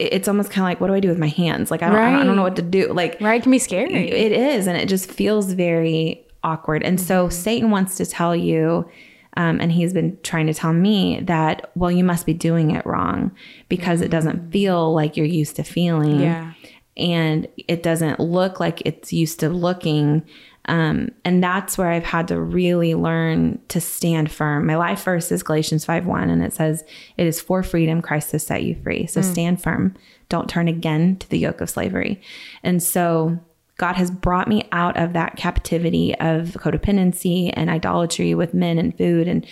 it's almost kind of like what do i do with my hands? Like I don't, right. I don't know what to do. Like right it can be scary. it is. And it just feels very awkward. And mm-hmm. so satan wants to tell you um, and he's been trying to tell me that, well, you must be doing it wrong because mm-hmm. it doesn't mm. feel like you're used to feeling. Yeah. And it doesn't look like it's used to looking. Um, and that's where I've had to really learn to stand firm. My life verse is Galatians 5 1, and it says, It is for freedom Christ has set you free. So mm. stand firm. Don't turn again to the yoke of slavery. And so God has brought me out of that captivity of codependency and idolatry with men and food and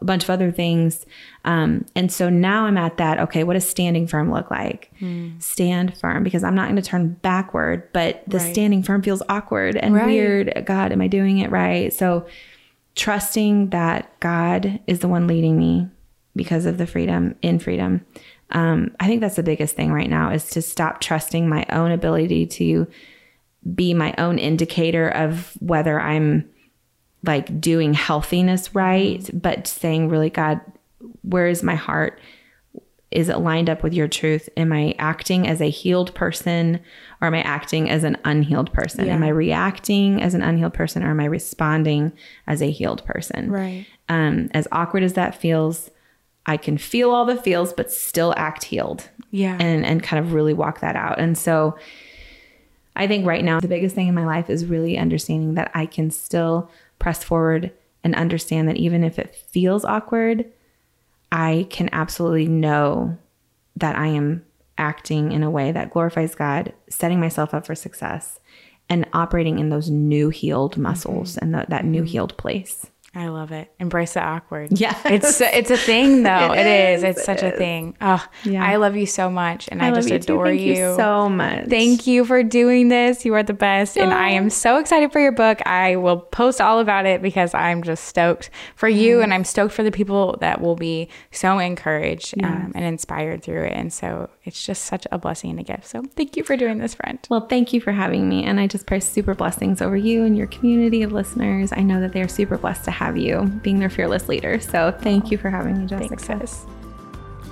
a bunch of other things. Um, and so now I'm at that, okay, what does standing firm look like? Mm. Stand firm because I'm not going to turn backward, but the right. standing firm feels awkward and right. weird. God, am I doing it right? So trusting that God is the one leading me because of the freedom in freedom. Um, I think that's the biggest thing right now is to stop trusting my own ability to be my own indicator of whether I'm like doing healthiness right, but saying, really, God, where is my heart? Is it lined up with your truth? Am I acting as a healed person or am I acting as an unhealed person? Yeah. Am I reacting as an unhealed person or am I responding as a healed person? Right. Um, as awkward as that feels, I can feel all the feels, but still act healed. Yeah. And and kind of really walk that out. And so I think right now, the biggest thing in my life is really understanding that I can still press forward and understand that even if it feels awkward, I can absolutely know that I am acting in a way that glorifies God, setting myself up for success, and operating in those new healed muscles mm-hmm. and the, that new mm-hmm. healed place. I love it. Embrace the awkward. Yeah. It's it's a thing though. it, it is. is. It's such a thing. Oh, yeah. I love you so much and I, I just you adore you. you. so much. Thank you for doing this. You are the best. And I am so excited for your book. I will post all about it because I'm just stoked for you and I'm stoked for the people that will be so encouraged yes. um, and inspired through it. And so it's just such a blessing and a gift. So thank you for doing this, friend. Well, thank you for having me. And I just pray super blessings over you and your community of listeners. I know that they're super blessed to have have you being their fearless leader. So thank you for having me, Jessica. Thanks,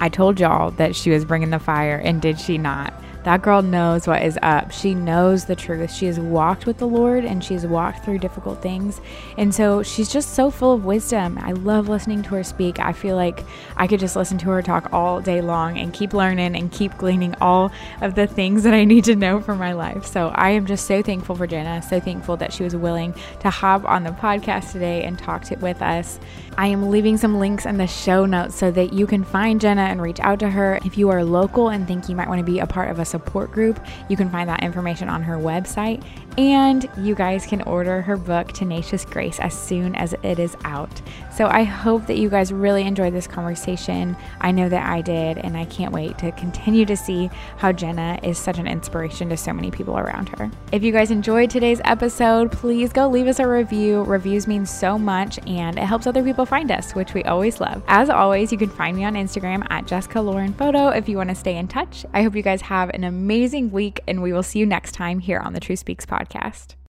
I told y'all that she was bringing the fire, and did she not? That girl knows what is up. She knows the truth. She has walked with the Lord and she's walked through difficult things. And so she's just so full of wisdom. I love listening to her speak. I feel like I could just listen to her talk all day long and keep learning and keep gleaning all of the things that I need to know for my life. So I am just so thankful for Jenna, so thankful that she was willing to hop on the podcast today and talk to, with us. I am leaving some links in the show notes so that you can find Jenna and reach out to her. If you are local and think you might want to be a part of a support group. You can find that information on her website. And you guys can order her book, Tenacious Grace, as soon as it is out. So I hope that you guys really enjoyed this conversation. I know that I did, and I can't wait to continue to see how Jenna is such an inspiration to so many people around her. If you guys enjoyed today's episode, please go leave us a review. Reviews mean so much and it helps other people find us, which we always love. As always, you can find me on Instagram at Jessica Lauren Photo if you want to stay in touch. I hope you guys have an amazing week and we will see you next time here on the True Speaks podcast.